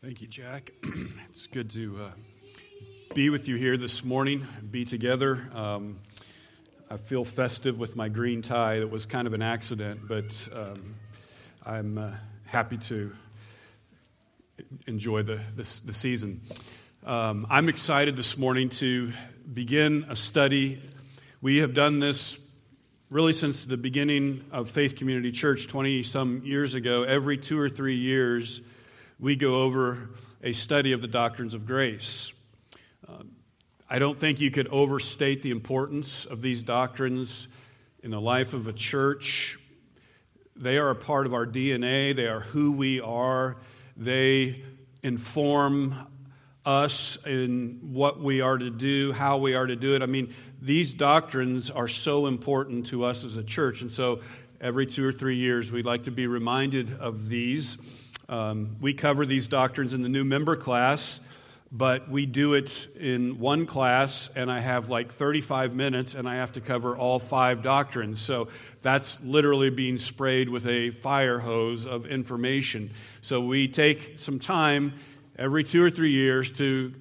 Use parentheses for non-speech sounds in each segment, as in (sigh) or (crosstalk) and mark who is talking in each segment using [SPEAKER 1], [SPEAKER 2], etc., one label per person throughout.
[SPEAKER 1] Thank you, Jack. (clears throat) it's good to uh, be with you here this morning, be together. Um, I feel festive with my green tie. That was kind of an accident, but um, I'm uh, happy to enjoy the, the, the season. Um, I'm excited this morning to begin a study. We have done this really since the beginning of Faith Community Church 20 some years ago. Every two or three years, we go over a study of the doctrines of grace. Uh, I don't think you could overstate the importance of these doctrines in the life of a church. They are a part of our DNA, they are who we are, they inform us in what we are to do, how we are to do it. I mean, these doctrines are so important to us as a church. And so every two or three years, we'd like to be reminded of these. Um, we cover these doctrines in the new member class, but we do it in one class, and I have like 35 minutes, and I have to cover all five doctrines. So that's literally being sprayed with a fire hose of information. So we take some time every two or three years to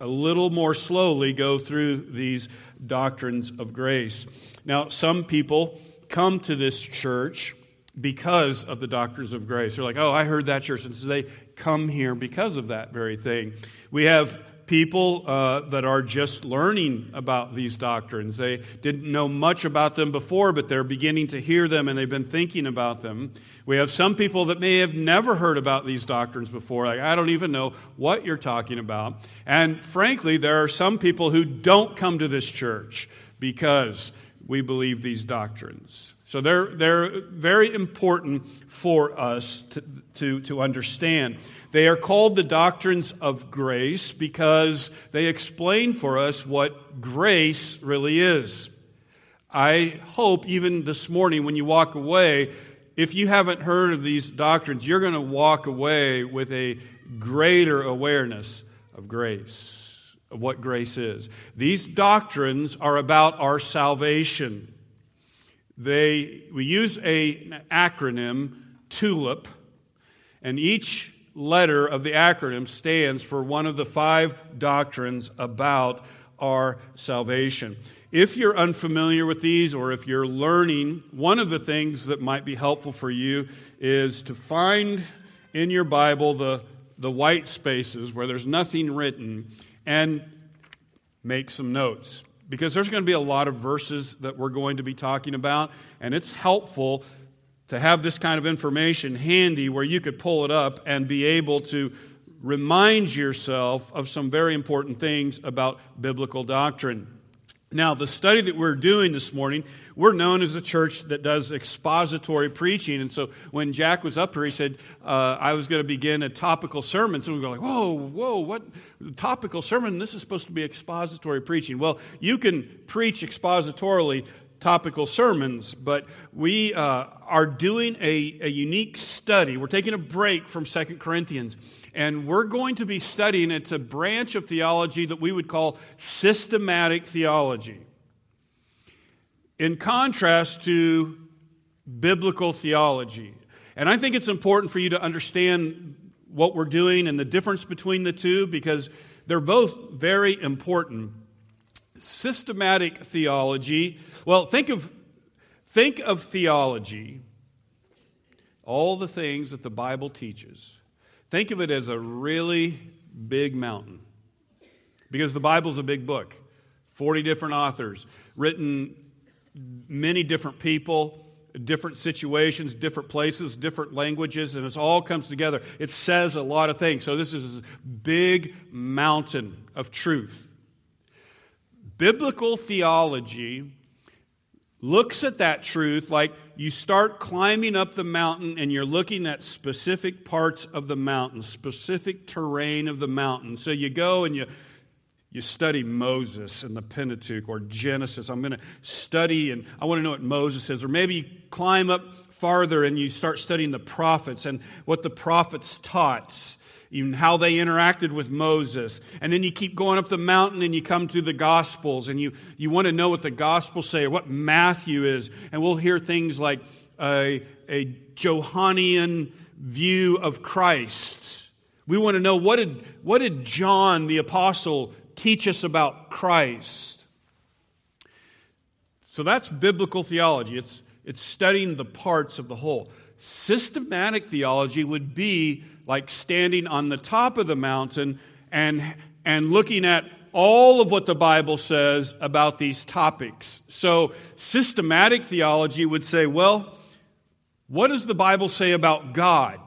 [SPEAKER 1] a little more slowly go through these doctrines of grace. Now, some people come to this church because of the doctrines of grace. They're like, oh, I heard that church. And so they come here because of that very thing. We have people uh, that are just learning about these doctrines. They didn't know much about them before, but they're beginning to hear them and they've been thinking about them. We have some people that may have never heard about these doctrines before. Like, I don't even know what you're talking about. And frankly, there are some people who don't come to this church because we believe these doctrines. So they're, they're very important for us to, to, to, understand. They are called the doctrines of grace because they explain for us what grace really is. I hope even this morning when you walk away, if you haven't heard of these doctrines, you're going to walk away with a greater awareness of grace, of what grace is. These doctrines are about our salvation. They, we use a, an acronym, TULIP, and each letter of the acronym stands for one of the five doctrines about our salvation. If you're unfamiliar with these or if you're learning, one of the things that might be helpful for you is to find in your Bible the, the white spaces where there's nothing written and make some notes because there's going to be a lot of verses that we're going to be talking about, and it's helpful to have this kind of information handy where you could pull it up and be able to remind yourself of some very important things about biblical doctrine. Now, the study that we're doing this morning, we're known as a church that does expository preaching. And so when Jack was up here, he said, uh, I was going to begin a topical sermon. So we go like, whoa, whoa, what? Topical sermon? This is supposed to be expository preaching. Well, you can preach expositorily topical sermons, but we uh, are doing a, a unique study. We're taking a break from Second Corinthians, and we're going to be studying it's a branch of theology that we would call systematic theology. In contrast to biblical theology. And I think it's important for you to understand what we're doing and the difference between the two because they're both very important. Systematic theology well, think of, think of theology, all the things that the Bible teaches. Think of it as a really big mountain. Because the Bible's a big book 40 different authors, written many different people, different situations, different places, different languages, and it all comes together. It says a lot of things. So, this is a big mountain of truth. Biblical theology looks at that truth like you start climbing up the mountain and you're looking at specific parts of the mountain, specific terrain of the mountain. So you go and you you study Moses and the Pentateuch or Genesis. I'm going to study and I want to know what Moses says. Or maybe you climb up farther and you start studying the prophets and what the prophets taught even how they interacted with Moses. And then you keep going up the mountain and you come to the Gospels and you, you want to know what the Gospels say or what Matthew is. And we'll hear things like a, a Johannine view of Christ We want to know what did, what did John the Apostle teach us about Christ? So that's biblical theology. It's, it's studying the parts of the whole. Systematic theology would be like standing on the top of the mountain and, and looking at all of what the Bible says about these topics. So, systematic theology would say, well, what does the Bible say about God?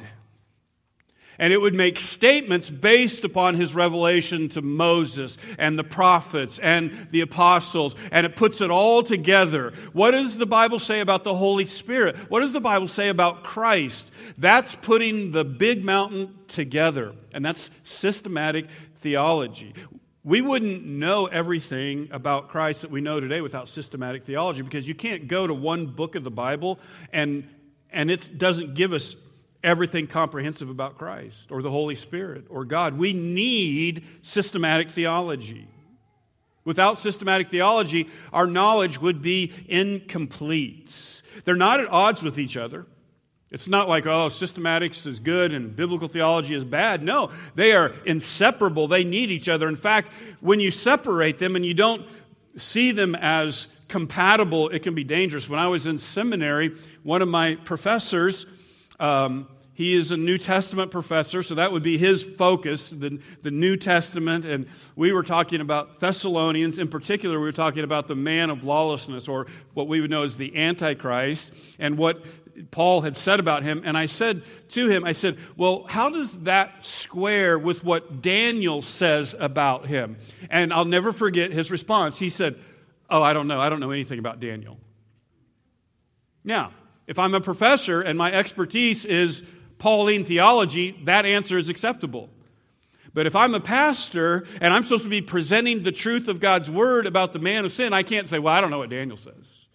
[SPEAKER 1] And it would make statements based upon his revelation to Moses and the prophets and the apostles, and it puts it all together. What does the Bible say about the Holy Spirit? What does the Bible say about Christ? That's putting the big mountain together, and that's systematic theology. We wouldn't know everything about Christ that we know today without systematic theology because you can't go to one book of the Bible and, and it doesn't give us everything comprehensive about Christ or the Holy Spirit or God. We need systematic theology. Without systematic theology, our knowledge would be incomplete. They're not at odds with each other. It's not like, oh, systematics is good and biblical theology is bad. No, they are inseparable. They need each other. In fact, when you separate them and you don't see them as compatible, it can be dangerous. When I was in seminary, one of my professors, um, he is a New Testament professor, so that would be his focus, the, the New Testament. And we were talking about Thessalonians. In particular, we were talking about the man of lawlessness, or what we would know as the Antichrist, and what Paul had said about him. And I said to him, I said, Well, how does that square with what Daniel says about him? And I'll never forget his response. He said, Oh, I don't know. I don't know anything about Daniel. Now, if I'm a professor and my expertise is Pauline theology, that answer is acceptable. But if I'm a pastor and I'm supposed to be presenting the truth of God's word about the man of sin, I can't say, well, I don't know what Daniel says.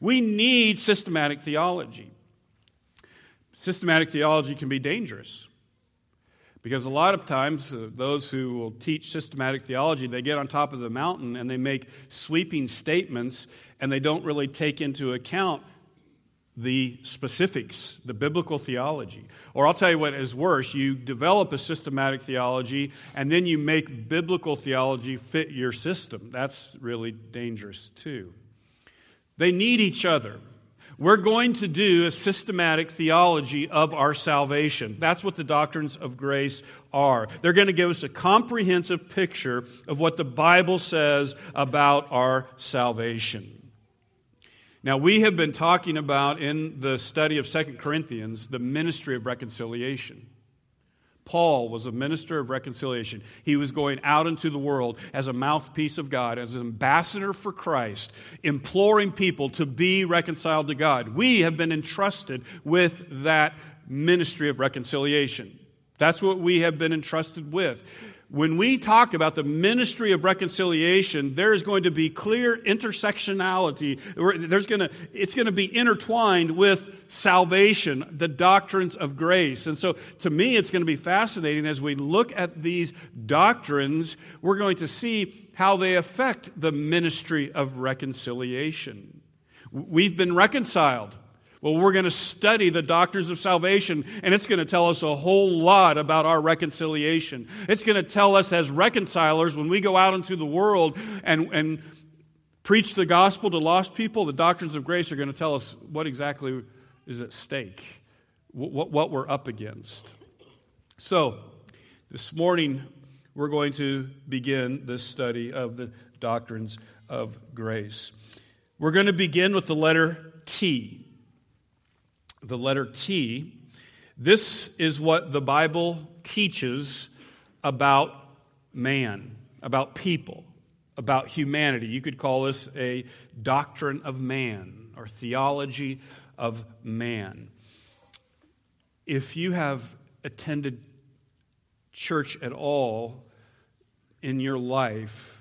[SPEAKER 1] We need systematic theology. Systematic theology can be dangerous because a lot of times uh, those who will teach systematic theology they get on top of the mountain and they make sweeping statements and they don't really take into account the specifics, the biblical theology. Or I'll tell you what is worse you develop a systematic theology and then you make biblical theology fit your system. That's really dangerous too. They need each other. We're going to do a systematic theology of our salvation. That's what the doctrines of grace are. They're going to give us a comprehensive picture of what the Bible says about our salvation. Now, we have been talking about in the study of Second Corinthians the ministry of reconciliation. Paul was a minister of reconciliation. He was going out into the world as a mouthpiece of God, as an ambassador for Christ, imploring people to be reconciled to God. We have been entrusted with that ministry of reconciliation. That's what we have been entrusted with when we talk about the ministry of reconciliation, there is going to be clear intersectionality. There's going to, it's going to be intertwined with salvation, the doctrines of grace. And so, to me, it's going to be fascinating as we look at these doctrines, we're going to see how they affect the ministry of reconciliation. We've been reconciled. Well, we're going to study the doctrines of salvation, and it's going to tell us a whole lot about our reconciliation. It's going to tell us, as reconcilers, when we go out into the world and, and preach the gospel to lost people, the doctrines of grace are going to tell us what exactly is at stake, what, what we're up against. So, this morning, we're going to begin this study of the doctrines of grace. We're going to begin with the letter T the letter T, this is what the Bible teaches about man, about people, about humanity. You could call this a doctrine of man or theology of man. If you have attended church at all in your life,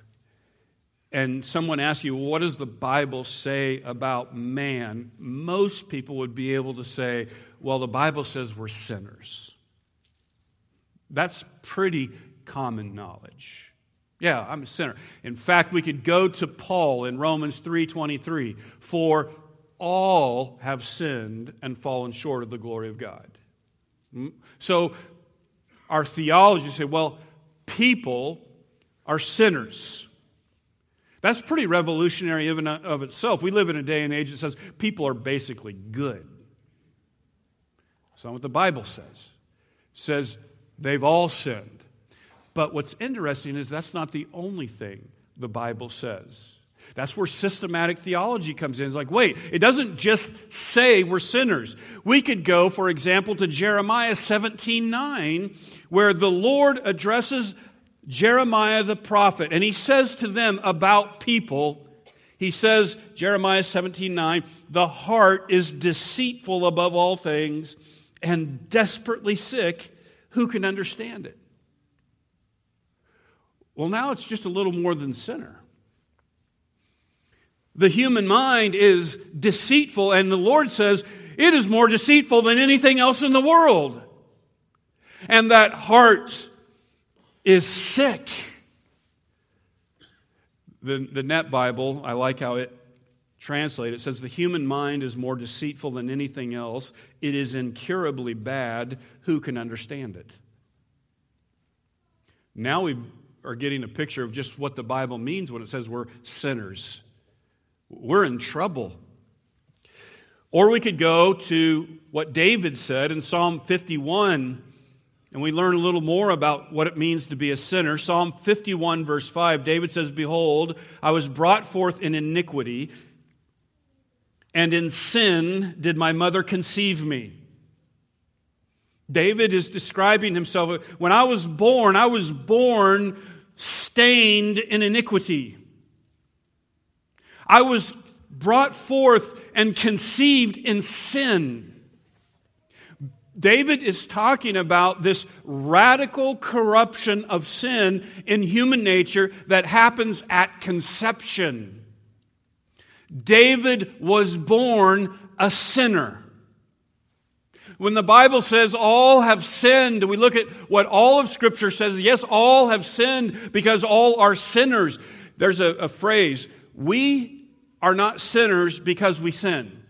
[SPEAKER 1] and someone asks you, What does the Bible say about man? Most people would be able to say, Well, the Bible says we're sinners. That's pretty common knowledge. Yeah, I'm a sinner. In fact, we could go to Paul in Romans 3:23, for all have sinned and fallen short of the glory of God. Mm, so our theology say, well, people are sinners. That's pretty revolutionary even of itself. We live in a day and age that says people are basically good. That's not what the Bible says. It says they've all sinned. But what's interesting is that's not the only thing the Bible says. That's where systematic theology comes in. It's like, wait, it doesn't just say we're sinners. We could go, for example, to Jeremiah 17 9, where the Lord addresses Jeremiah the prophet, and he says to them about people, he says, Jeremiah 17 9, the heart is deceitful above all things and desperately sick. Who can understand it? Well, now it's just a little more than sinner. The human mind is deceitful, and the Lord says it is more deceitful than anything else in the world. And that heart is sick. The, the Net Bible, I like how it translates. It says, The human mind is more deceitful than anything else. It is incurably bad. Who can understand it? Now we are getting a picture of just what the Bible means when it says we're sinners we're in trouble. Or we could go to what David said in Psalm 51, and we learn a little more about what it means to be a sinner. Psalm 51, verse 5, David says, Behold, I was brought forth in iniquity, and in sin did my mother conceive me. David is describing himself. When I was born, I was born stained in iniquity. I was brought forth and conceived in sin. David is talking about this radical corruption of sin in human nature that happens at conception. David was born a sinner. When the Bible says all have sinned, we look at what all of Scripture says. Yes, all have sinned because all are sinners. There's a, a phrase, we are not sinners because we sin.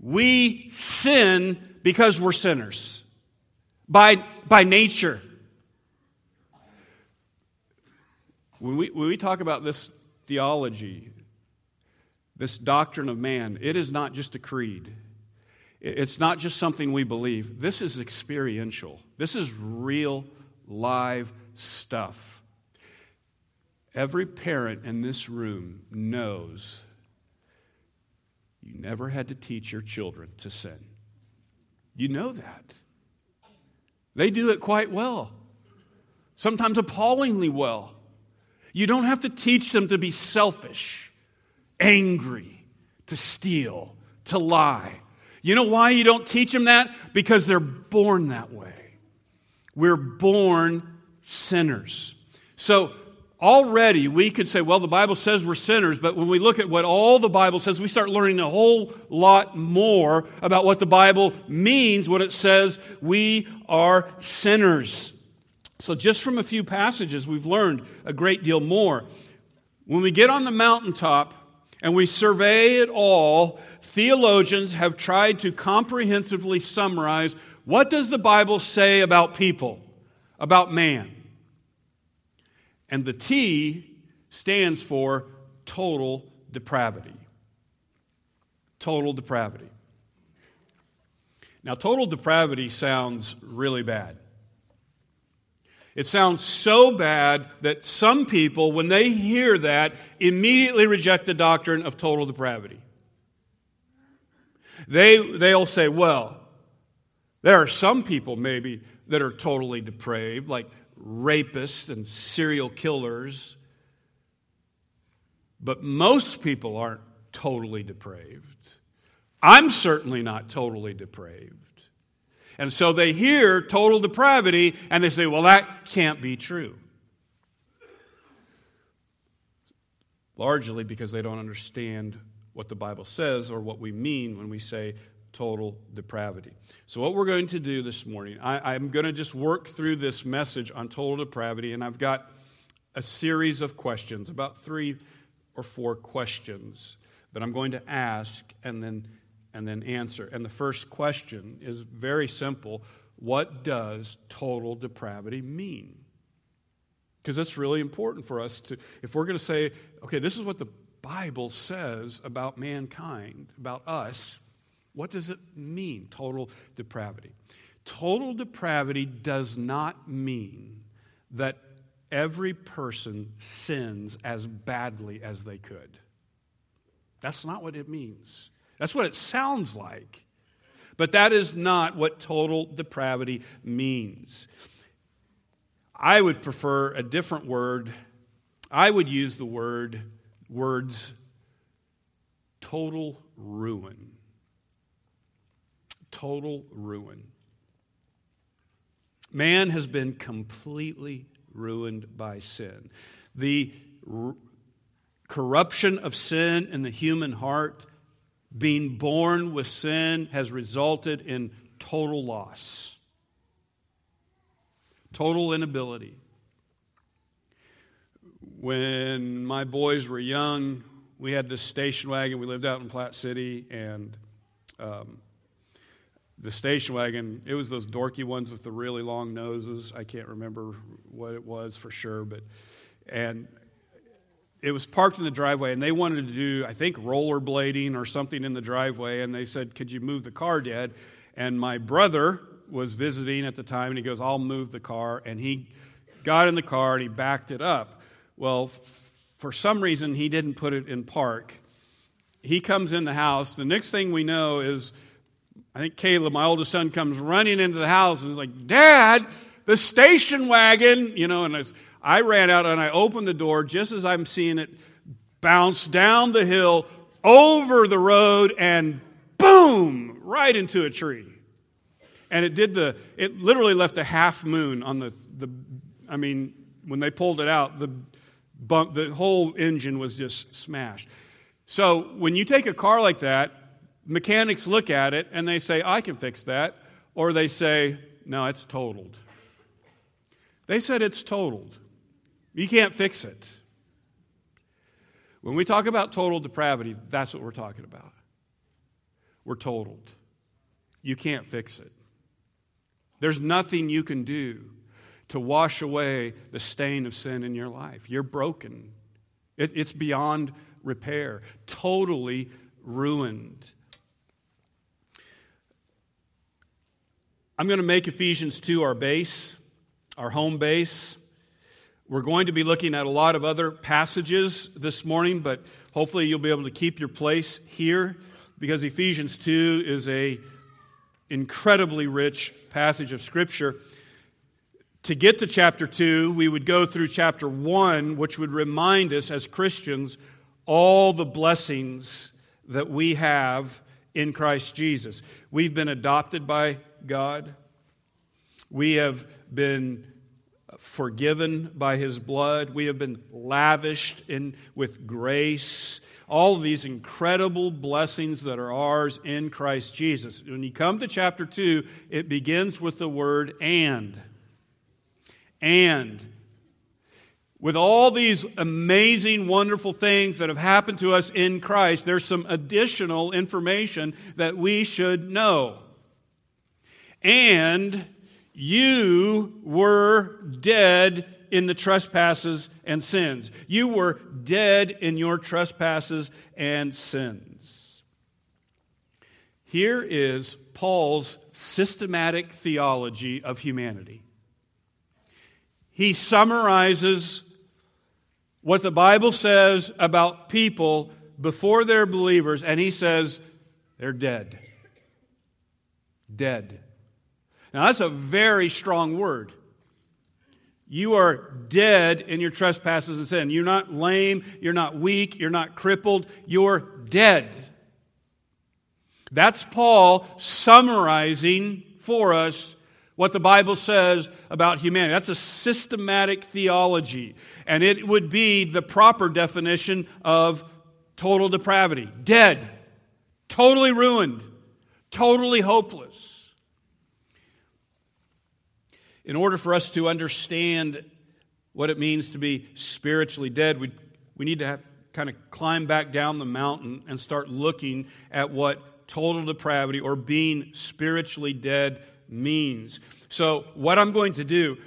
[SPEAKER 1] We sin because we're sinners by, by nature. When we, when we talk about this theology, this doctrine of man, it is not just a creed. It's not just something we believe. This is experiential. This is real, live stuff. Every parent in this room knows you never had to teach your children to sin. You know that. They do it quite well, sometimes appallingly well. You don't have to teach them to be selfish, angry, to steal, to lie. You know why you don't teach them that? Because they're born that way. We're born sinners. So already we could say, well, the Bible says we're sinners, but when we look at what all the Bible says, we start learning a whole lot more about what the Bible means when it says we are sinners. So, just from a few passages, we've learned a great deal more. When we get on the mountaintop and we survey it all, theologians have tried to comprehensively summarize what does the Bible say about people, about man? And the T stands for total depravity. Total depravity. Now, total depravity sounds really bad. It sounds so bad that some people, when they hear that, immediately reject the doctrine of total depravity. They, they'll say, well, there are some people maybe that are totally depraved, like rapists and serial killers. But most people aren't totally depraved. I'm certainly not totally depraved. And so they hear total depravity and they say, well, that can't be true. Largely because they don't understand what the Bible says or what we mean when we say total depravity. So, what we're going to do this morning, I, am going to just work through this message on total depravity, and I've got a series of questions, about three or four questions that I'm going to ask and then, and then answer. And the first question is very simple what does total depravity mean? Because that's really important for us to, if we're going to say, okay, this is what the Bible says about mankind, about us, what does it mean, total depravity? Total depravity does not mean that every person sins as badly as they could. That's not what it means. That's what it sounds like. But that is not what total depravity means. I would prefer a different word. I would use the word words total ruin. Total ruin. Man has been completely ruined by sin. The r- corruption of sin in the human heart, being born with sin, has resulted in total loss, total inability. When my boys were young, we had this station wagon. We lived out in Platte City, and um, the station wagon, it was those dorky ones with the really long noses. I can't remember what it was for sure, but and it was parked in the driveway and they wanted to do I think rollerblading or something in the driveway and they said, "Could you move the car, Dad?" And my brother was visiting at the time and he goes, "I'll move the car." And he got in the car and he backed it up. Well, f- for some reason he didn't put it in park. He comes in the house. The next thing we know is I think Caleb, my oldest son, comes running into the house and is like, Dad, the station wagon, you know, and I, I ran out and I opened the door just as I'm seeing it bounce down the hill, over the road, and boom, right into a tree. And it did the, it literally left a half moon on the, the I mean, when they pulled it out, the bump, the whole engine was just smashed. So when you take a car like that mechanics look at it and they say, I can fix that, or they say, no, it's totaled. They said it's totaled. You can't fix it. When we talk about total depravity, that's what we're talking about. We're totaled. You can't fix it. There's nothing you can do to wash away the stain of sin in your life. You're broken, it, it's beyond repair, totally ruined. I'm going to make Ephesians 2 our base, our home base. We're going to be looking at a lot of other passages this morning, but hopefully you'll be able to keep your place here because Ephesians 2 is a incredibly rich passage of scripture. To get to chapter 2, we would go through chapter 1, which would remind us as Christians all the blessings that we have in Christ Jesus. We've been adopted by God. We have been forgiven by his blood. We have been lavished in, with grace. All these incredible blessings that are ours in Christ Jesus. When you come to chapter 2, it begins with the word and. And. With all these amazing, wonderful things that have happened to us in Christ, there's some additional information that we should know. And you were dead in the trespasses and sins. You were dead in your trespasses and sins. Here is Paul's systematic theology of humanity. He summarizes what the Bible says about people before they're believers, and he says they're dead. Dead. Now, that's a very strong word. You are dead in your trespasses and sin. You're not lame, you're not weak, you're not crippled, you're dead. That's Paul summarizing for us what the Bible says about humanity. That's a systematic theology, and it would be the proper definition of total depravity dead, totally ruined, totally hopeless. In order for us to understand what it means to be spiritually dead, we, we need to have, kind of climb back down the mountain and start looking at what total depravity or being spiritually dead means. So, what I'm going to do,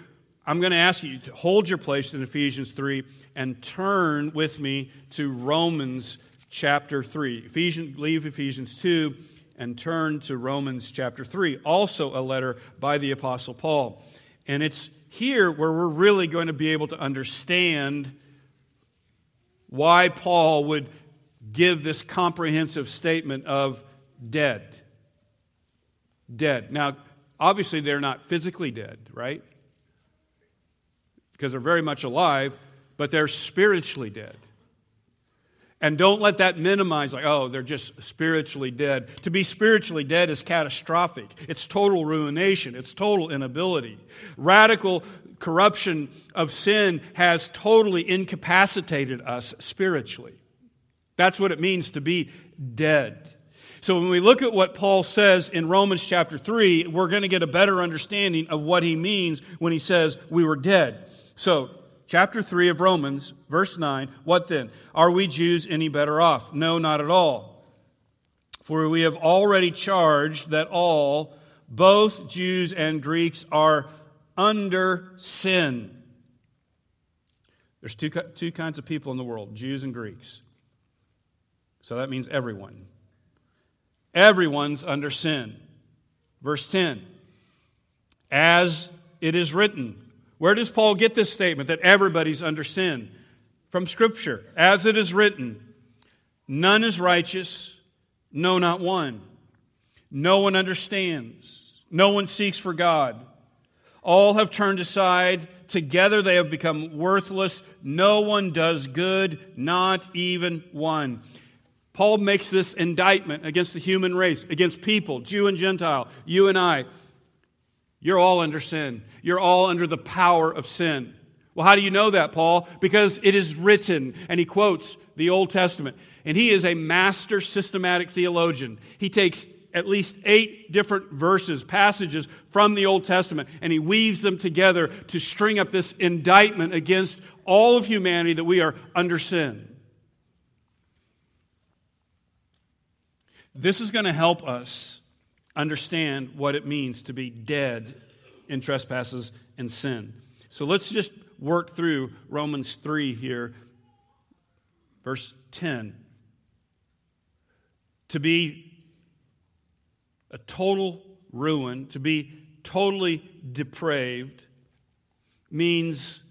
[SPEAKER 1] I'm going to ask you to hold your place in Ephesians 3 and turn with me to Romans chapter 3. Ephesians, leave Ephesians 2 and turn to Romans chapter 3, also a letter by the Apostle Paul. And it's here where we're really going to be able to understand why Paul would give this comprehensive statement of dead. Dead. Now, obviously, they're not physically dead, right? Because they're very much alive, but they're spiritually dead. And don't let that minimize, like, oh, they're just spiritually dead. To be spiritually dead is catastrophic. It's total ruination, it's total inability. Radical corruption of sin has totally incapacitated us spiritually. That's what it means to be dead. So when we look at what Paul says in Romans chapter 3, we're going to get a better understanding of what he means when he says we were dead. So chapter 3 of Romans, verse 9. What then? Are we Jews any better off? No, not at all. For we have already charged that all, both Jews and Greeks, are under sin. There's two, two kinds of people in the world Jews and Greeks. So that means everyone. Everyone's under sin. Verse 10 As it is written, where does Paul get this statement that everybody's under sin? From Scripture. As it is written, none is righteous, no, not one. No one understands, no one seeks for God. All have turned aside. Together they have become worthless. No one does good, not even one. Paul makes this indictment against the human race, against people, Jew and Gentile, you and I. You're all under sin. You're all under the power of sin. Well, how do you know that, Paul? Because it is written, and he quotes the Old Testament. And he is a master systematic theologian. He takes at least eight different verses, passages from the Old Testament, and he weaves them together to string up this indictment against all of humanity that we are under sin. This is going to help us understand what it means to be dead in trespasses and sin. So let's just work through Romans 3 here, verse 10. To be a total ruin, to be totally depraved, means,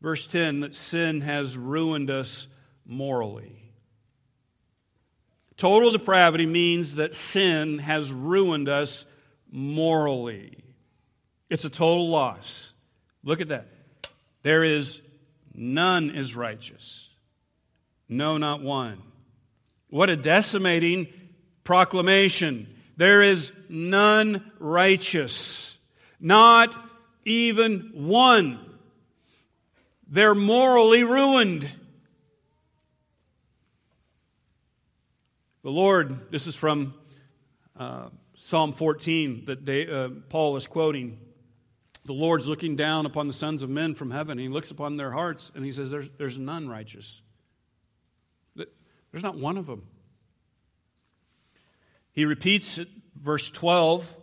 [SPEAKER 1] verse 10, that sin has ruined us morally. Total depravity means that sin has ruined us morally. It's a total loss. Look at that. There is none is righteous. No, not one. What a decimating proclamation. There is none righteous. Not even one. They're morally ruined. The Lord, this is from uh, Psalm 14 that they, uh, Paul is quoting. The Lord's looking down upon the sons of men from heaven. He looks upon their hearts and he says, There's, there's none righteous. There's not one of them. He repeats it, verse 12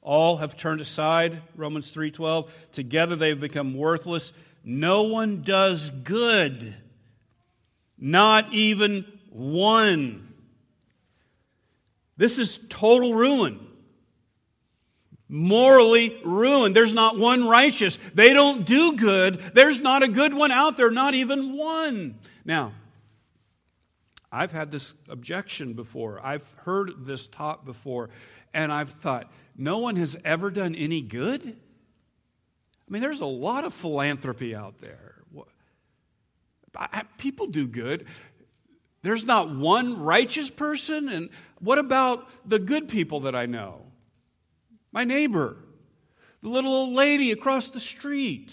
[SPEAKER 1] all have turned aside romans 3.12 together they've become worthless no one does good not even one this is total ruin. Morally ruined. There's not one righteous. They don't do good. There's not a good one out there, not even one. Now, I've had this objection before. I've heard this taught before, and I've thought, no one has ever done any good? I mean, there's a lot of philanthropy out there. People do good. There's not one righteous person. And what about the good people that I know? My neighbor, the little old lady across the street,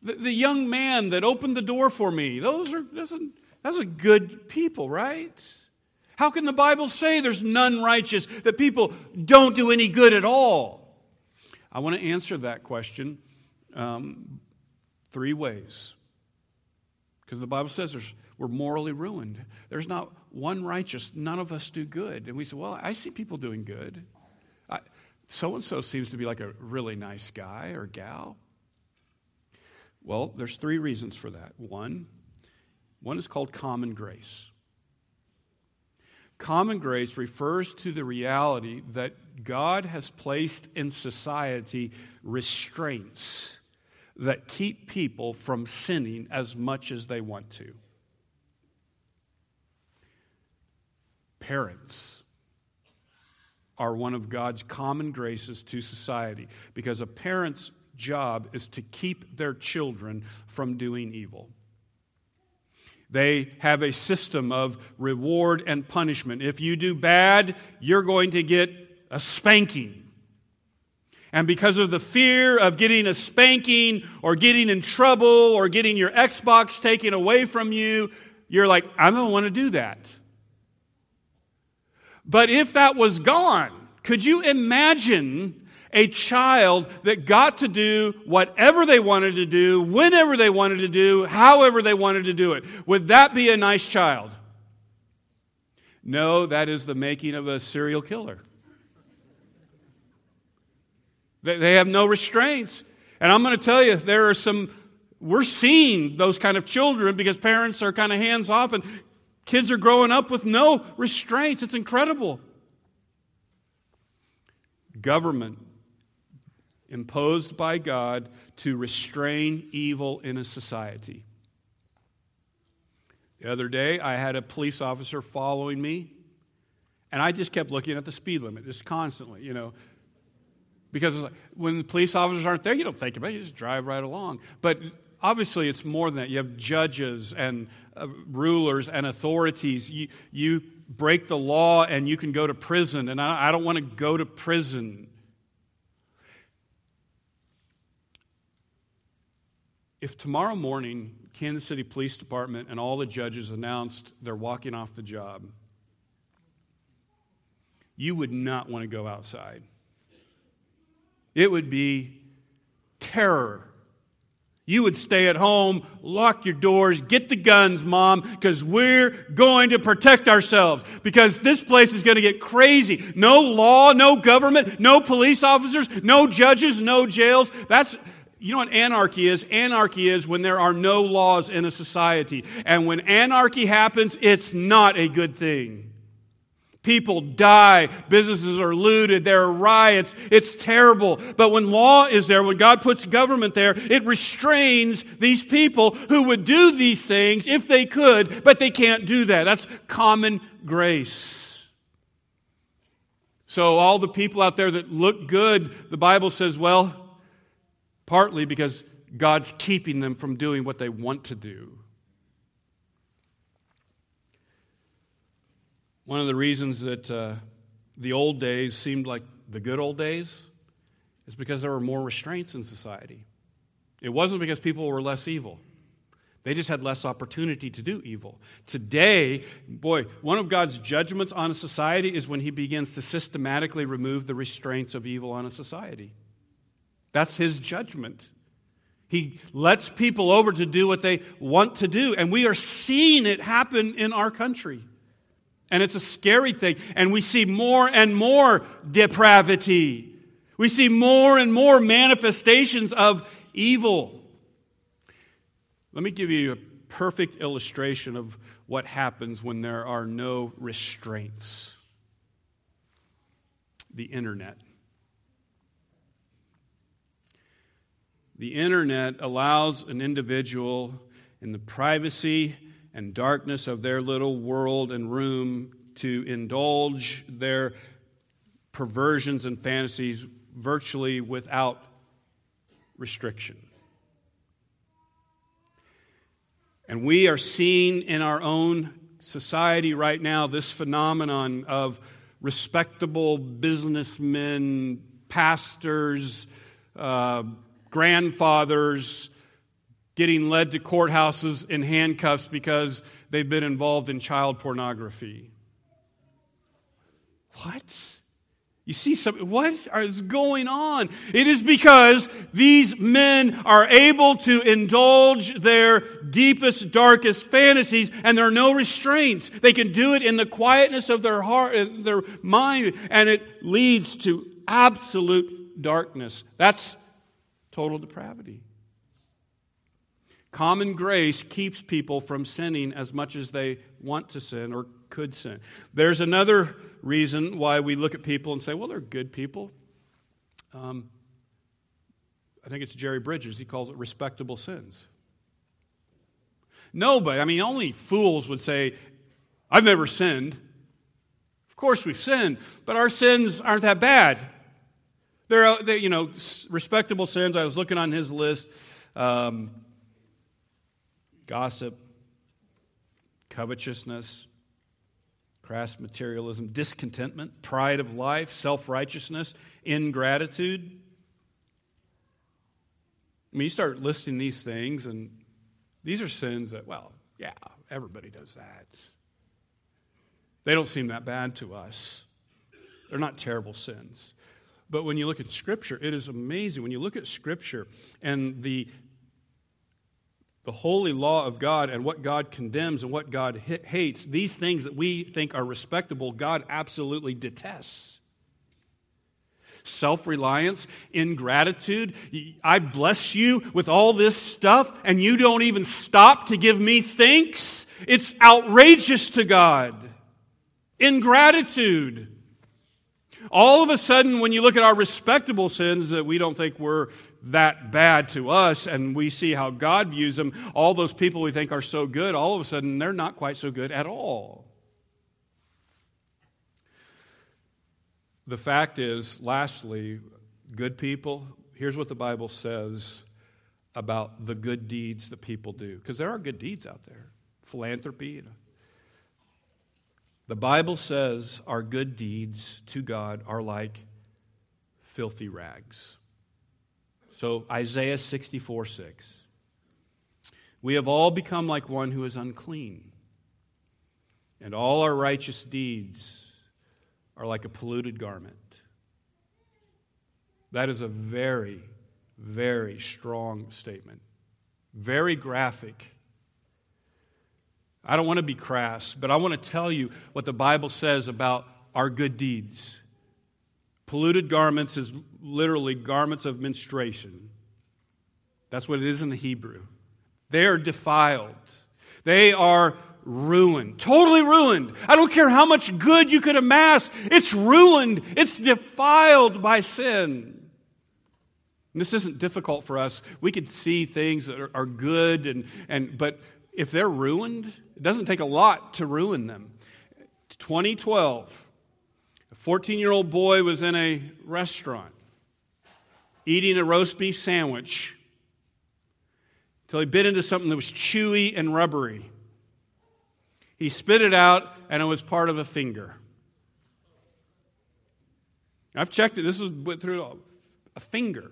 [SPEAKER 1] the, the young man that opened the door for me. Those are, those are, good people, right? How can the Bible say there's none righteous, that people don't do any good at all? I want to answer that question um, three ways. Because the Bible says there's we're morally ruined. There's not one righteous. None of us do good. And we say, well, I see people doing good. So and so seems to be like a really nice guy or gal. Well, there's three reasons for that. One, one is called common grace. Common grace refers to the reality that God has placed in society restraints that keep people from sinning as much as they want to. Parents are one of God's common graces to society because a parent's job is to keep their children from doing evil. They have a system of reward and punishment. If you do bad, you're going to get a spanking. And because of the fear of getting a spanking or getting in trouble or getting your Xbox taken away from you, you're like, I don't want to do that. But if that was gone, could you imagine a child that got to do whatever they wanted to do, whenever they wanted to do, however they wanted to do it? Would that be a nice child? No, that is the making of a serial killer. They have no restraints. And I'm going to tell you, there are some, we're seeing those kind of children because parents are kind of hands off and Kids are growing up with no restraints. It's incredible. Government imposed by God to restrain evil in a society. The other day, I had a police officer following me, and I just kept looking at the speed limit, just constantly, you know. Because when the police officers aren't there, you don't think about it, you just drive right along. But obviously, it's more than that. You have judges and uh, rulers and authorities. You, you break the law and you can go to prison, and I, I don't want to go to prison. If tomorrow morning, Kansas City Police Department and all the judges announced they're walking off the job, you would not want to go outside. It would be terror you would stay at home, lock your doors, get the guns, mom, because we're going to protect ourselves. Because this place is going to get crazy. No law, no government, no police officers, no judges, no jails. That's, you know what anarchy is? Anarchy is when there are no laws in a society. And when anarchy happens, it's not a good thing. People die. Businesses are looted. There are riots. It's terrible. But when law is there, when God puts government there, it restrains these people who would do these things if they could, but they can't do that. That's common grace. So, all the people out there that look good, the Bible says, well, partly because God's keeping them from doing what they want to do. One of the reasons that uh, the old days seemed like the good old days is because there were more restraints in society. It wasn't because people were less evil. They just had less opportunity to do evil. Today, boy, one of God's judgments on a society is when He begins to systematically remove the restraints of evil on a society. That's His judgment. He lets people over to do what they want to do, and we are seeing it happen in our country. And it's a scary thing. And we see more and more depravity. We see more and more manifestations of evil. Let me give you a perfect illustration of what happens when there are no restraints the internet. The internet allows an individual in the privacy and darkness of their little world and room to indulge their perversions and fantasies virtually without restriction. And we are seeing in our own society right now this phenomenon of respectable businessmen, pastors, uh, grandfathers, getting led to courthouses in handcuffs because they've been involved in child pornography. What? You see some, what is going on? It is because these men are able to indulge their deepest, darkest fantasies and there are no restraints. They can do it in the quietness of their heart, uh, their mind, and it leads to absolute darkness. That's total depravity. Common grace keeps people from sinning as much as they want to sin or could sin. There's another reason why we look at people and say, well, they're good people. Um, I think it's Jerry Bridges. He calls it respectable sins. Nobody, I mean, only fools would say, I've never sinned. Of course we've sinned, but our sins aren't that bad. They're, they're you know, respectable sins. I was looking on his list. Um, gossip, covetousness, crass materialism, discontentment, pride of life, self righteousness, ingratitude. I mean, you start listing these things, and these are sins that, well, yeah, everybody does that. They don't seem that bad to us. They're not terrible sins. But when you look at Scripture, it is amazing. When you look at Scripture and the the holy law of God and what God condemns and what God hates, these things that we think are respectable, God absolutely detests. Self reliance, ingratitude. I bless you with all this stuff, and you don't even stop to give me thanks. It's outrageous to God. Ingratitude. All of a sudden, when you look at our respectable sins that we don't think were that bad to us and we see how God views them, all those people we think are so good, all of a sudden they're not quite so good at all. The fact is, lastly, good people, here's what the Bible says about the good deeds that people do. Because there are good deeds out there philanthropy. The Bible says our good deeds to God are like filthy rags. So, Isaiah 64 6. We have all become like one who is unclean, and all our righteous deeds are like a polluted garment. That is a very, very strong statement, very graphic. I don't want to be crass, but I want to tell you what the Bible says about our good deeds. Polluted garments is literally garments of menstruation. That's what it is in the Hebrew. They are defiled. They are ruined. Totally ruined. I don't care how much good you could amass. It's ruined. It's defiled by sin. And this isn't difficult for us. We could see things that are, are good, and, and, but if they're ruined, it doesn't take a lot to ruin them. 2012, a 14 year old boy was in a restaurant eating a roast beef sandwich until he bit into something that was chewy and rubbery. He spit it out, and it was part of a finger. I've checked it. This was through a finger.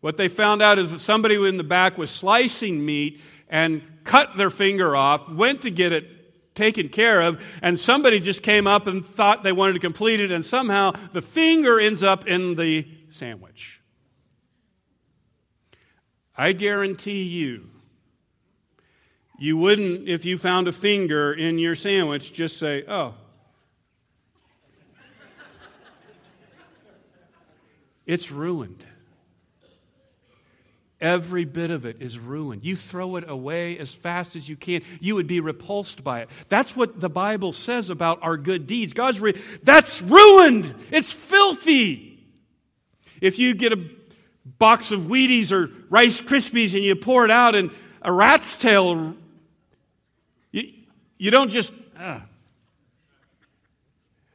[SPEAKER 1] What they found out is that somebody in the back was slicing meat and cut their finger off, went to get it taken care of, and somebody just came up and thought they wanted to complete it, and somehow the finger ends up in the sandwich. I guarantee you, you wouldn't, if you found a finger in your sandwich, just say, oh. it's ruined. Every bit of it is ruined. You throw it away as fast as you can. You would be repulsed by it. That's what the Bible says about our good deeds. God's re- that's ruined. It's filthy. If you get a box of Wheaties or Rice Krispies and you pour it out in a rat's tail, you, you don't just, uh,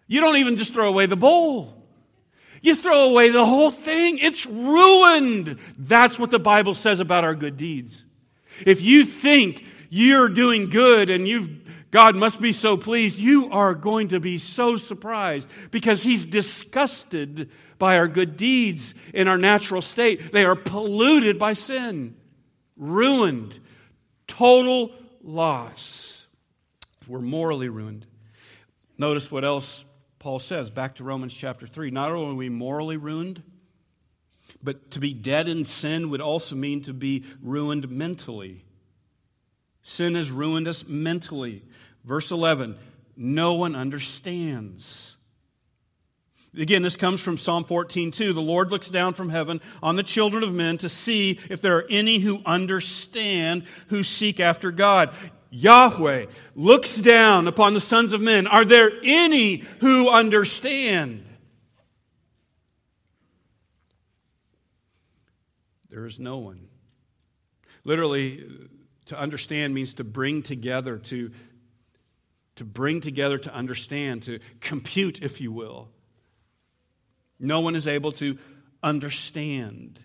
[SPEAKER 1] you don't even just throw away the bowl. You throw away the whole thing. It's ruined. That's what the Bible says about our good deeds. If you think you're doing good and you've God must be so pleased, you are going to be so surprised because He's disgusted by our good deeds in our natural state. They are polluted by sin, ruined, total loss. We're morally ruined. Notice what else Paul says, back to Romans chapter 3, not only are we morally ruined, but to be dead in sin would also mean to be ruined mentally. Sin has ruined us mentally. Verse 11 no one understands. Again, this comes from Psalm 14, 2. The Lord looks down from heaven on the children of men to see if there are any who understand, who seek after God. Yahweh looks down upon the sons of men. Are there any who understand? There is no one. Literally, to understand means to bring together, to, to bring together, to understand, to compute, if you will. No one is able to understand.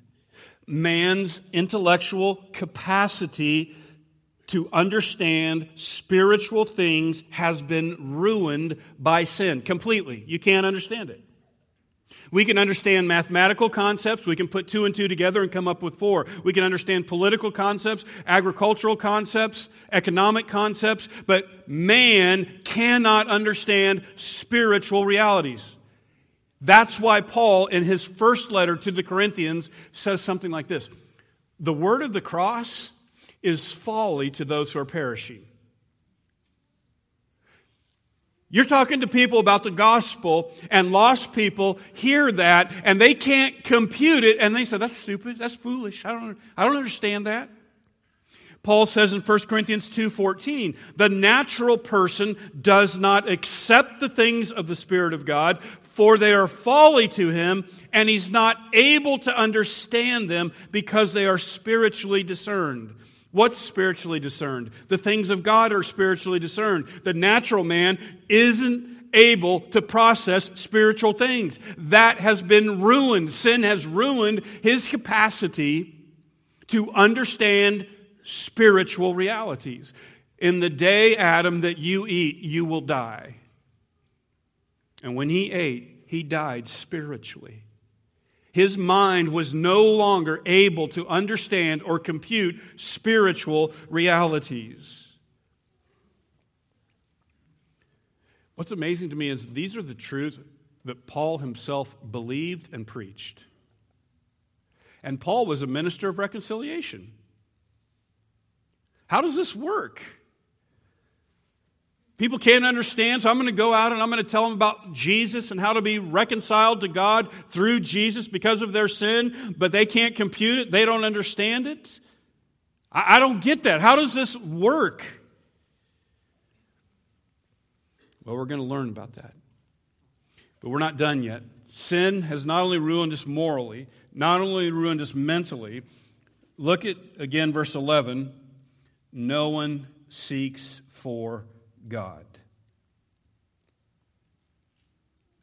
[SPEAKER 1] Man's intellectual capacity to understand spiritual things has been ruined by sin completely. You can't understand it. We can understand mathematical concepts. We can put two and two together and come up with four. We can understand political concepts, agricultural concepts, economic concepts, but man cannot understand spiritual realities. That's why Paul, in his first letter to the Corinthians, says something like this The word of the cross is folly to those who are perishing. You're talking to people about the gospel, and lost people hear that, and they can't compute it, and they say, That's stupid. That's foolish. I don't, I don't understand that. Paul says in 1 Corinthians 2:14, "The natural person does not accept the things of the spirit of God, for they are folly to him, and he's not able to understand them because they are spiritually discerned." What's spiritually discerned? The things of God are spiritually discerned. The natural man isn't able to process spiritual things. That has been ruined. Sin has ruined his capacity to understand spiritual realities. In the day, Adam, that you eat, you will die. And when he ate, he died spiritually. His mind was no longer able to understand or compute spiritual realities. What's amazing to me is these are the truths that Paul himself believed and preached. And Paul was a minister of reconciliation. How does this work? People can't understand, so I'm going to go out and I'm going to tell them about Jesus and how to be reconciled to God through Jesus because of their sin, but they can't compute it. They don't understand it. I, don't get that. How does this work? Well, we're going to learn about that. But we're not done yet. Sin has not only ruined us morally, not only ruined us mentally. Look at again verse 11 no one seeks for God.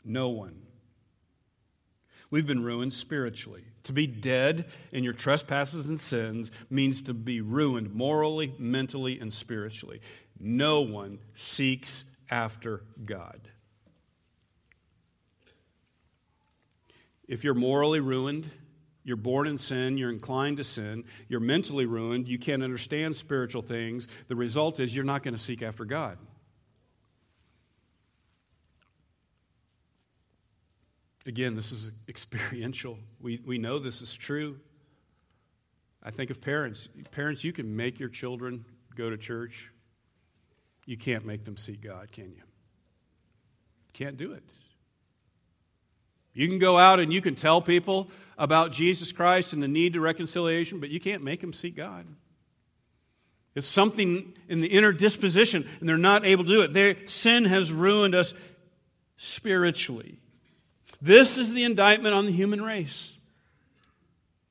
[SPEAKER 1] No one. We've been ruined spiritually. To be dead in your trespasses and sins means to be ruined morally, mentally, and spiritually. No one seeks after God. If you're morally ruined, you're born in sin, you're inclined to sin, you're mentally ruined, you can't understand spiritual things. The result is you're not going to seek after God. Again, this is experiential. We, we know this is true. I think of parents. Parents, you can make your children go to church. You can't make them seek God, can you? Can't do it. You can go out and you can tell people about Jesus Christ and the need to reconciliation, but you can't make them seek God. It's something in the inner disposition, and they're not able to do it. Their, sin has ruined us spiritually. This is the indictment on the human race.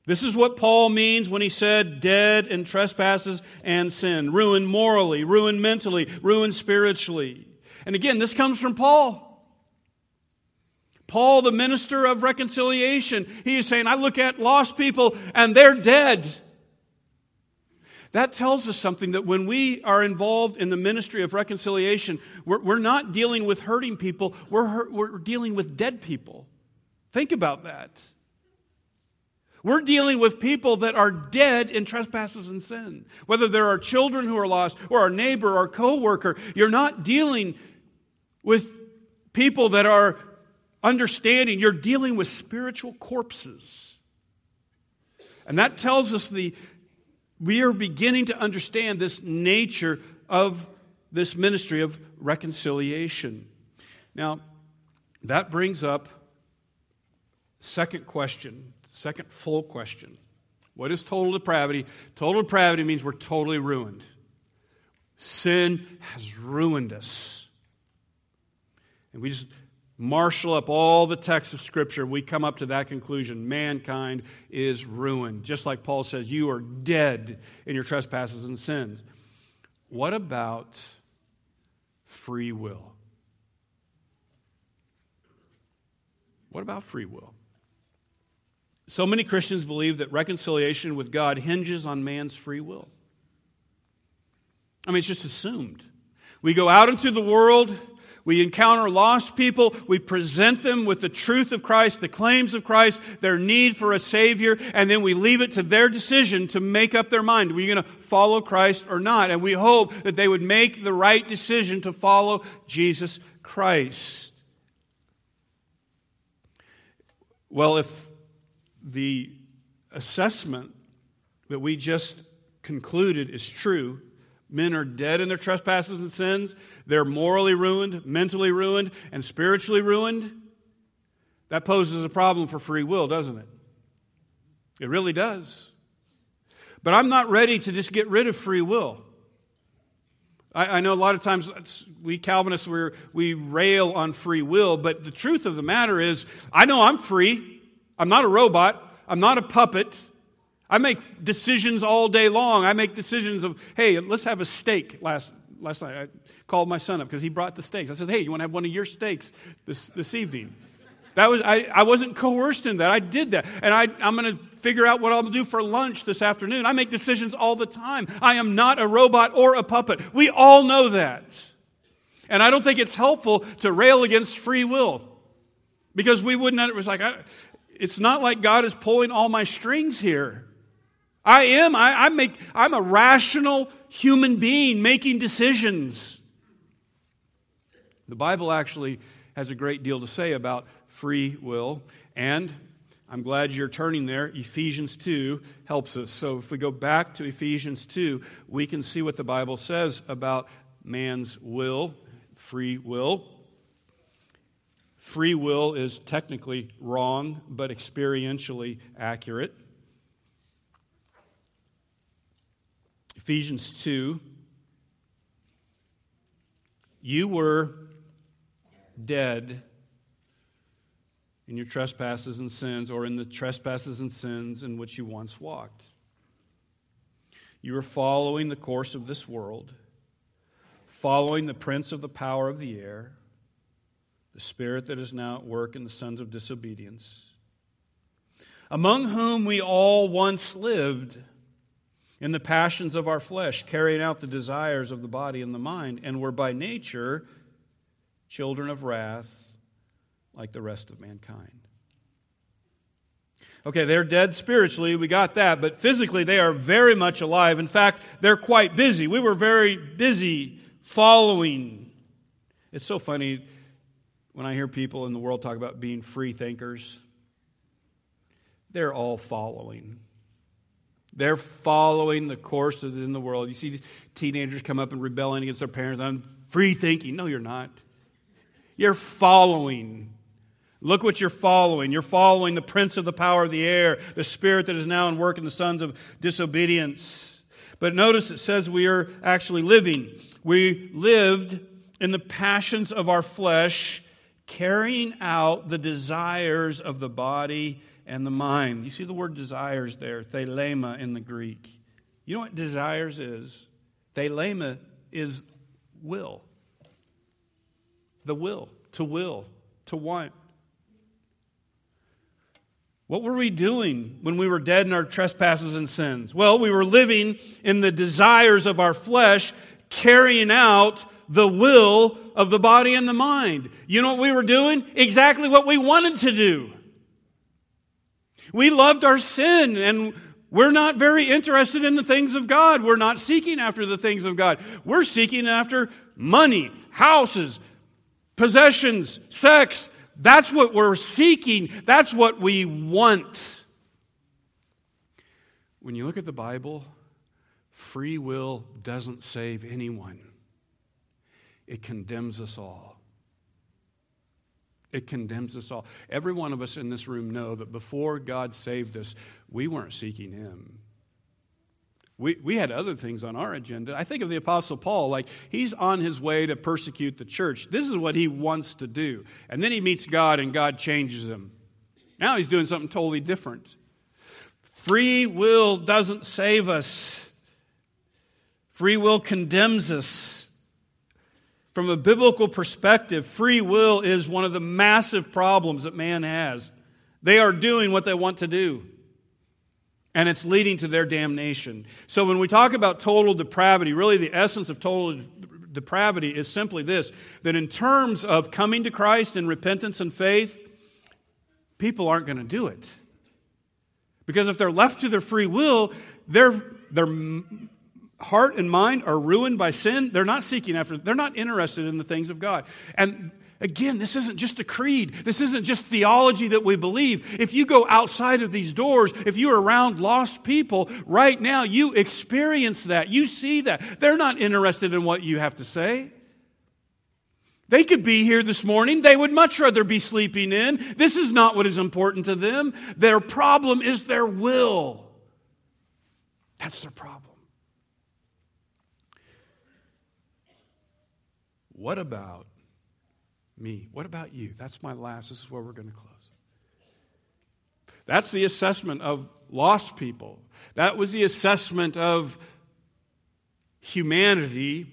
[SPEAKER 1] This is what Paul means when he said dead in trespasses and sin. Ruined morally, ruined mentally, ruined spiritually. And again, this comes from Paul. Paul, the minister of reconciliation, he is saying, I look at lost people and they're dead. That tells us something that when we are involved in the ministry of reconciliation, we're, we're not dealing with hurting people, we're, we're dealing with dead people. Think about that. We're dealing with people that are dead in trespasses and sin. Whether there are children who are lost or our neighbor or coworker, you're not dealing with people that are understanding you're dealing with spiritual corpses. And that tells us the we are beginning to understand this nature of this ministry of reconciliation. Now, that brings up Second question, second full question. What is total depravity? Total depravity means we're totally ruined. Sin has ruined us. And we just marshal up all the texts of Scripture, we come up to that conclusion. Mankind is ruined. Just like Paul says, you are dead in your trespasses and sins. What about free will? What about free will? So many Christians believe that reconciliation with God hinges on man's free will. I mean, it's just assumed. We go out into the world, we encounter lost people, we present them with the truth of Christ, the claims of Christ, their need for a Savior, and then we leave it to their decision to make up their mind. Are you going to follow Christ or not? And we hope that they would make the right decision to follow Jesus Christ. Well, if the assessment that we just concluded is true, Men are dead in their trespasses and sins. They're morally ruined, mentally ruined, and spiritually ruined. That poses a problem for free will, doesn't it? It really does. But I'm not ready to just get rid of free will. I, I know a lot of times we Calvinists we we rail on free will, but the truth of the matter is, I know I'm free. I'm not a robot. I'm not a puppet. I make decisions all day long. I make decisions of, hey, let's have a steak last, last night. I called my son up because he brought the steaks. I said, hey, you want to have one of your steaks this, this evening? That was, I, I wasn't coerced in that. I did that. And I, I'm going to figure out what I'll do for lunch this afternoon. I make decisions all the time. I am not a robot or a puppet. We all know that. And I don't think it's helpful to rail against free will because we wouldn't, it was like, I, it's not like God is pulling all my strings here. I am. I, I make, I'm a rational human being making decisions. The Bible actually has a great deal to say about free will. And I'm glad you're turning there. Ephesians 2 helps us. So if we go back to Ephesians 2, we can see what the Bible says about man's will, free will. Free will is technically wrong, but experientially accurate. Ephesians 2. You were dead in your trespasses and sins, or in the trespasses and sins in which you once walked. You were following the course of this world, following the prince of the power of the air, the spirit that is now at work in the sons of disobedience, among whom we all once lived in the passions of our flesh, carrying out the desires of the body and the mind, and were by nature children of wrath like the rest of mankind. Okay, they're dead spiritually, we got that, but physically they are very much alive. In fact, they're quite busy. We were very busy following. It's so funny when I hear people in the world talk about being free thinkers. They're all following. They're following the course in the world. You see these teenagers come up and rebelling against their parents. I'm free thinking. No, you're not. You're following. Look what you're following. You're following the prince of the power of the air, the spirit that is now in work in the sons of disobedience. But notice it says we are actually living. We lived in the passions of our flesh, carrying out the desires of the body and the mind. You see the word desires there, thelema in the Greek. You know what desires is? Thelema is will. The will, to will, to want. What were we doing when we were dead in our trespasses and sins? Well, we were living in the desires of our flesh, carrying out the will of the body and the mind. You know what we were doing? Exactly what we wanted to do. We loved our sin and we're not very interested in the things of God. We're not seeking after the things of God. We're seeking after money, houses, possessions, sex. That's what we're seeking. That's what we want. When you look at the Bible, free will doesn't save anyone, it condemns us all. It condemns us all. Every one of us in this room know that before God saved us, we weren't seeking Him. We, we had other things on our agenda. I think of the Apostle Paul, like he's on his way to persecute the church. This is what he wants to do. And then he meets God, and God changes him. Now he's doing something totally different. Free will doesn't save us, free will condemns us. From a biblical perspective, free will is one of the massive problems that man has. They are doing what they want to do, and it's leading to their damnation. So, when we talk about total depravity, really the essence of total depravity is simply this that in terms of coming to Christ in repentance and faith, people aren't going to do it. Because if they're left to their free will, their heart and mind are ruined by sin, they're not seeking after, they're not interested in the things of God. And again, this isn't just a creed. This isn't just theology that we believe. If you go outside of these doors, if you're around lost people right now, you experience that. You see that. They're not interested in what you have to say. They could be here this morning. They would much rather be sleeping in. This is not what is important to them. Their problem is their will. That's their problem. What about me? What about you? That's my last. This is where we're going to close. That's the assessment of lost people. That was the assessment of humanity.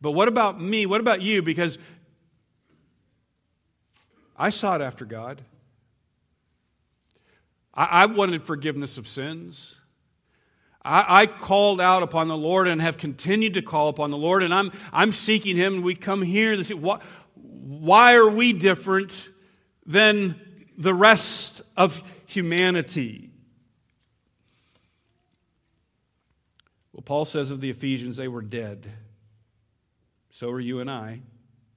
[SPEAKER 1] But what about me? What about you? Because I sought after God. I, wanted forgiveness of sins. I, I, called out upon the Lord and have continued to call upon the Lord, and I'm, I'm seeking Him. And we come here to see why, why are we different than the rest of humanity? Well, Paul says of the Ephesians, they were dead. So are you and I.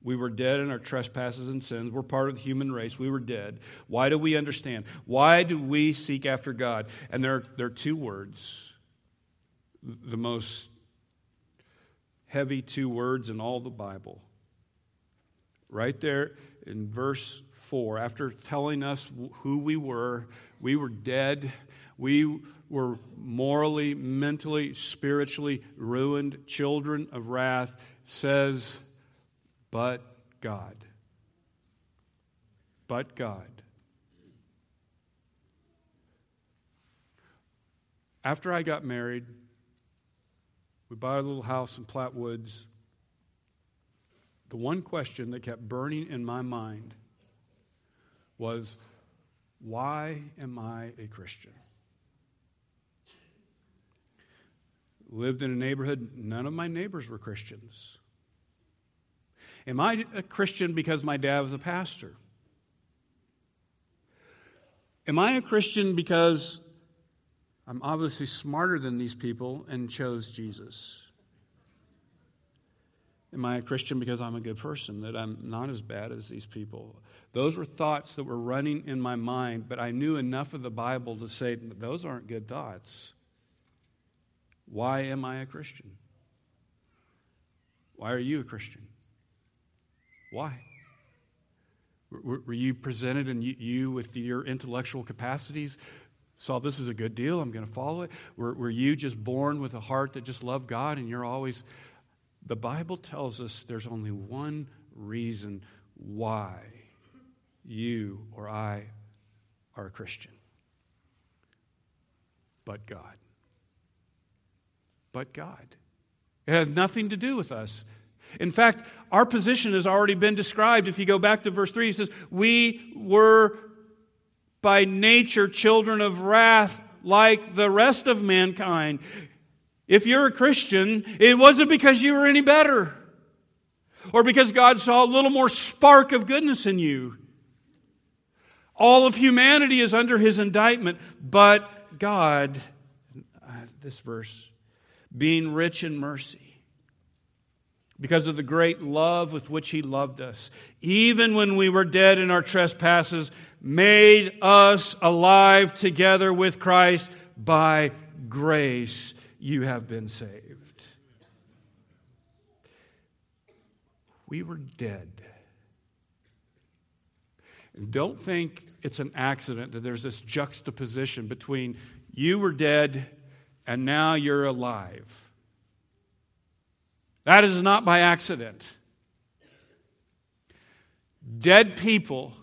[SPEAKER 1] We were dead in our trespasses and sins. We're part of the human race. We were dead. Why do we understand? Why do we seek after God? And there, there are two words the most heavy two words in all the Bible. Right there in verse 4, after telling us who we were, we were dead, we were morally, mentally, spiritually ruined, children of wrath, says, but God. But God. After I got married, we bought a little house in Platte Woods. The one question that kept burning in my mind was why am I a Christian? Lived in a neighborhood, none of my neighbors were Christians. Am I a Christian because my dad was a pastor? Am I a Christian because I'm obviously smarter than these people and chose Jesus. Am I a Christian because I'm a good person, that I'm not as bad as these people? Those were thoughts that were running in my mind, but I knew enough of the Bible to say those aren't good thoughts. Why am I a Christian? Why are you a Christian? Why? Were you presented and you, with your intellectual capacities saw this is a good deal, I'm going to follow it? Were, were you just born with a heart that just loved God and you're always. The Bible tells us there's only one reason why you or I are a Christian. But God. But God. It had nothing to do with us. In fact, our position has already been described. If you go back to verse 3, he says, We were by nature children of wrath like the rest of mankind. If you're a Christian, it wasn't because you were any better or because God saw a little more spark of goodness in you. All of humanity is under his indictment, but God, this verse, being rich in mercy, because of the great love with which he loved us, even when we were dead in our trespasses, made us alive together with Christ by grace. You have been saved. We were dead. And don't think it's an accident that there's this juxtaposition between you were dead and now you're alive. That is not by accident. Dead people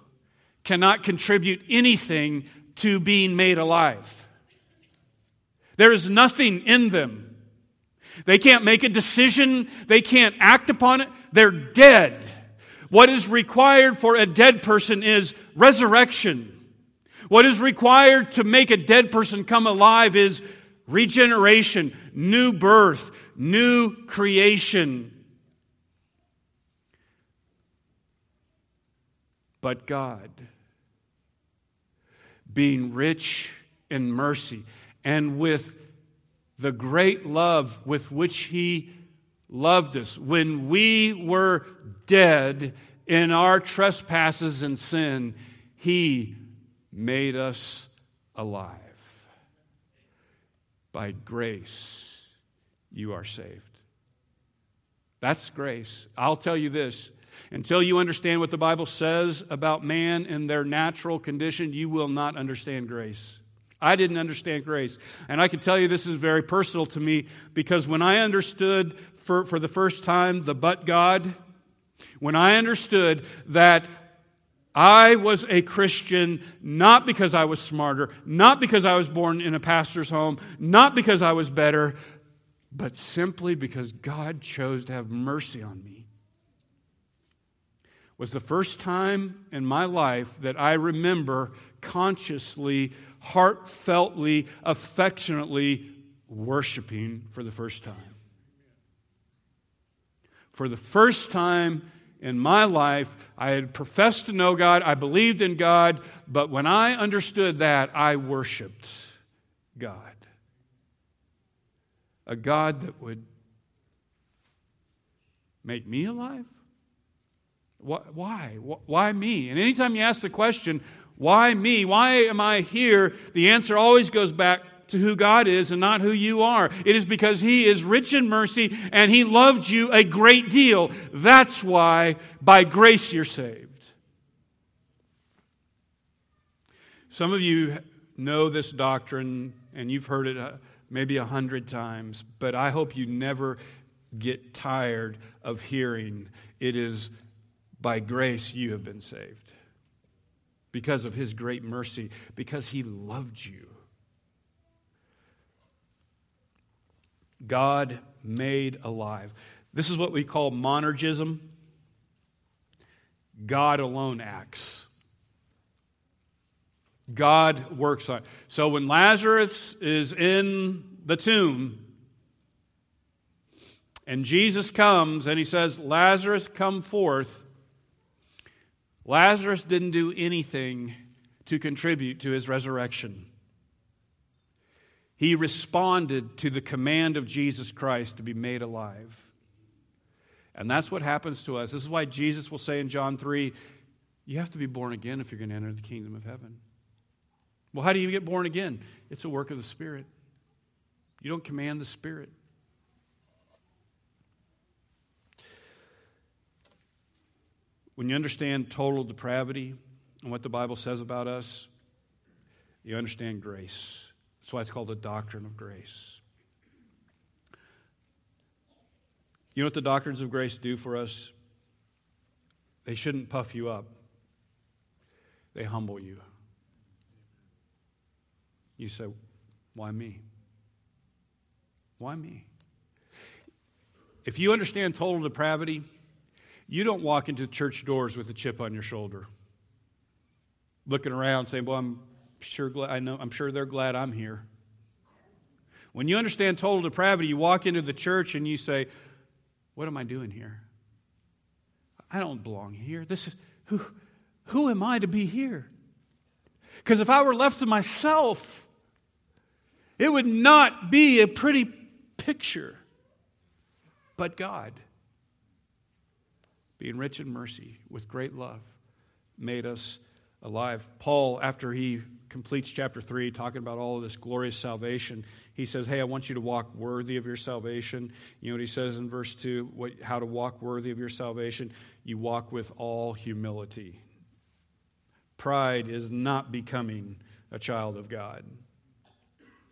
[SPEAKER 1] cannot contribute anything to being made alive. There is nothing in them. They can't make a decision, they can't act upon it. They're dead. What is required for a dead person is resurrection. What is required to make a dead person come alive is regeneration, new birth, new creation. But God, being rich in mercy and with the great love with which He loved us, when we were dead in our trespasses and sin, He made us alive. By grace, you are saved. That's grace. I'll tell you this until you understand what the Bible says about man in their natural condition, you will not understand grace. I didn't understand grace. And I can tell you this is very personal to me because when I understood for, for the first time the but God, when I understood that I was a Christian not because I was smarter, not because I was born in a pastor's home, not because I was better, but simply because God chose to have mercy on me. Was the first time in my life that I remember consciously, heartfeltly, affectionately worshiping for the first time. For the first time in my life, I had professed to know God, I believed in God, but when I understood that, I worshiped God. A God that would make me alive? Why? Why me? And anytime you ask the question, why me? Why am I here? The answer always goes back to who God is and not who you are. It is because He is rich in mercy and He loved you a great deal. That's why by grace you're saved. Some of you know this doctrine and you've heard it uh, maybe a hundred times, but I hope you never get tired of hearing it is by grace you have been saved because of His great mercy, because He loved you. God made alive. This is what we call monergism. God alone acts. God works on. So when Lazarus is in the tomb and Jesus comes and he says, Lazarus, come forth, Lazarus didn't do anything to contribute to his resurrection. He responded to the command of Jesus Christ to be made alive. And that's what happens to us. This is why Jesus will say in John 3 you have to be born again if you're going to enter the kingdom of heaven. Well, how do you get born again? It's a work of the Spirit. You don't command the Spirit. When you understand total depravity and what the Bible says about us, you understand grace. That's why it's called the doctrine of grace. You know what the doctrines of grace do for us? They shouldn't puff you up, they humble you. You say, Why me? Why me? If you understand total depravity, you don't walk into church doors with a chip on your shoulder, looking around saying, Well, I'm sure glad, I know, I'm sure they're glad I'm here. When you understand total depravity, you walk into the church and you say, What am I doing here? I don't belong here. This is who who am I to be here? Because if I were left to myself, it would not be a pretty picture. But God, being rich in mercy with great love, made us alive. Paul, after he completes chapter 3, talking about all of this glorious salvation, he says, Hey, I want you to walk worthy of your salvation. You know what he says in verse 2 what, how to walk worthy of your salvation? You walk with all humility. Pride is not becoming a child of God.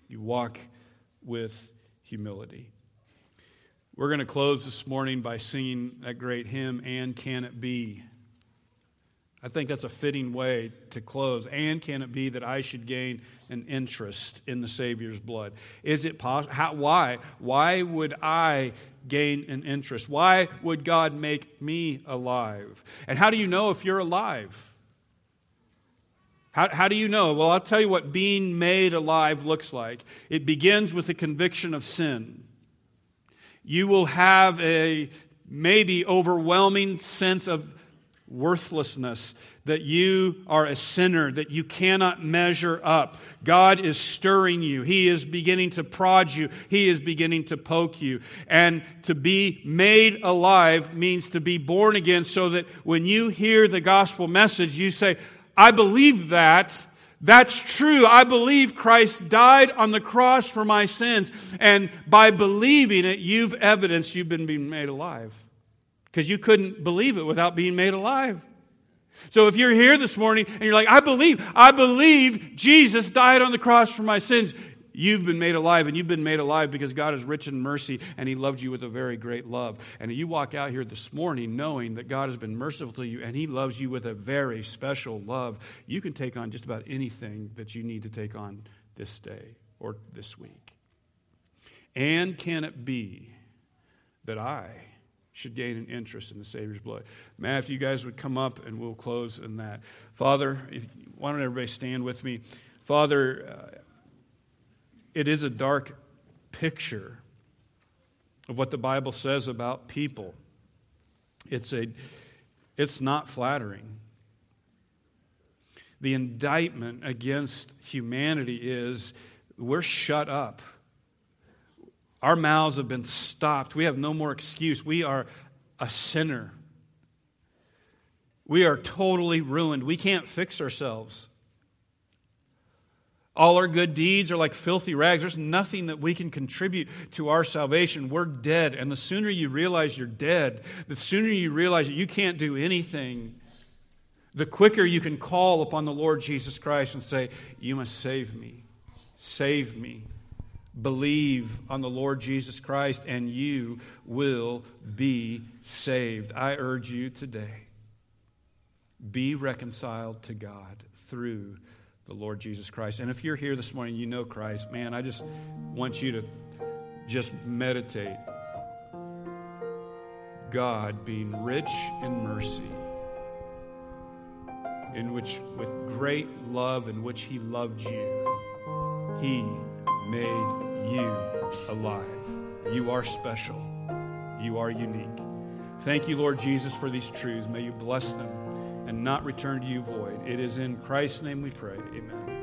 [SPEAKER 1] You walk with humility. We're going to close this morning by singing that great hymn, And Can It Be? I think that's a fitting way to close. And can it be that I should gain an interest in the Savior's blood? Is it possible? why? Why would I gain an interest? Why would God make me alive? And how do you know if you're alive? How, how do you know? Well, I'll tell you what being made alive looks like. It begins with a conviction of sin. You will have a maybe overwhelming sense of worthlessness, that you are a sinner, that you cannot measure up. God is stirring you. He is beginning to prod you. He is beginning to poke you. And to be made alive means to be born again so that when you hear the gospel message, you say, I believe that. That's true. I believe Christ died on the cross for my sins. And by believing it, you've evidenced you've been made alive because you couldn't believe it without being made alive. So if you're here this morning and you're like, I believe, I believe Jesus died on the cross for my sins, you've been made alive, and you've been made alive because God is rich in mercy and He loved you with a very great love. And you walk out here this morning knowing that God has been merciful to you and He loves you with a very special love. You can take on just about anything that you need to take on this day or this week. And can it be that I should gain an interest in the Savior's blood. Matt, if you guys would come up and we'll close in that. Father, if, why don't everybody stand with me? Father, uh, it is a dark picture of what the Bible says about people. It's, a, it's not flattering. The indictment against humanity is we're shut up. Our mouths have been stopped. We have no more excuse. We are a sinner. We are totally ruined. We can't fix ourselves. All our good deeds are like filthy rags. There's nothing that we can contribute to our salvation. We're dead. And the sooner you realize you're dead, the sooner you realize that you can't do anything, the quicker you can call upon the Lord Jesus Christ and say, You must save me. Save me believe on the Lord Jesus Christ, and you will be saved. I urge you today be reconciled to God through the Lord Jesus Christ. And if you're here this morning, you know Christ, man, I just want you to just meditate. God being rich in mercy, in which, with great love, in which He loved you, He made you alive. You are special. You are unique. Thank you, Lord Jesus, for these truths. May you bless them and not return to you void. It is in Christ's name we pray. Amen.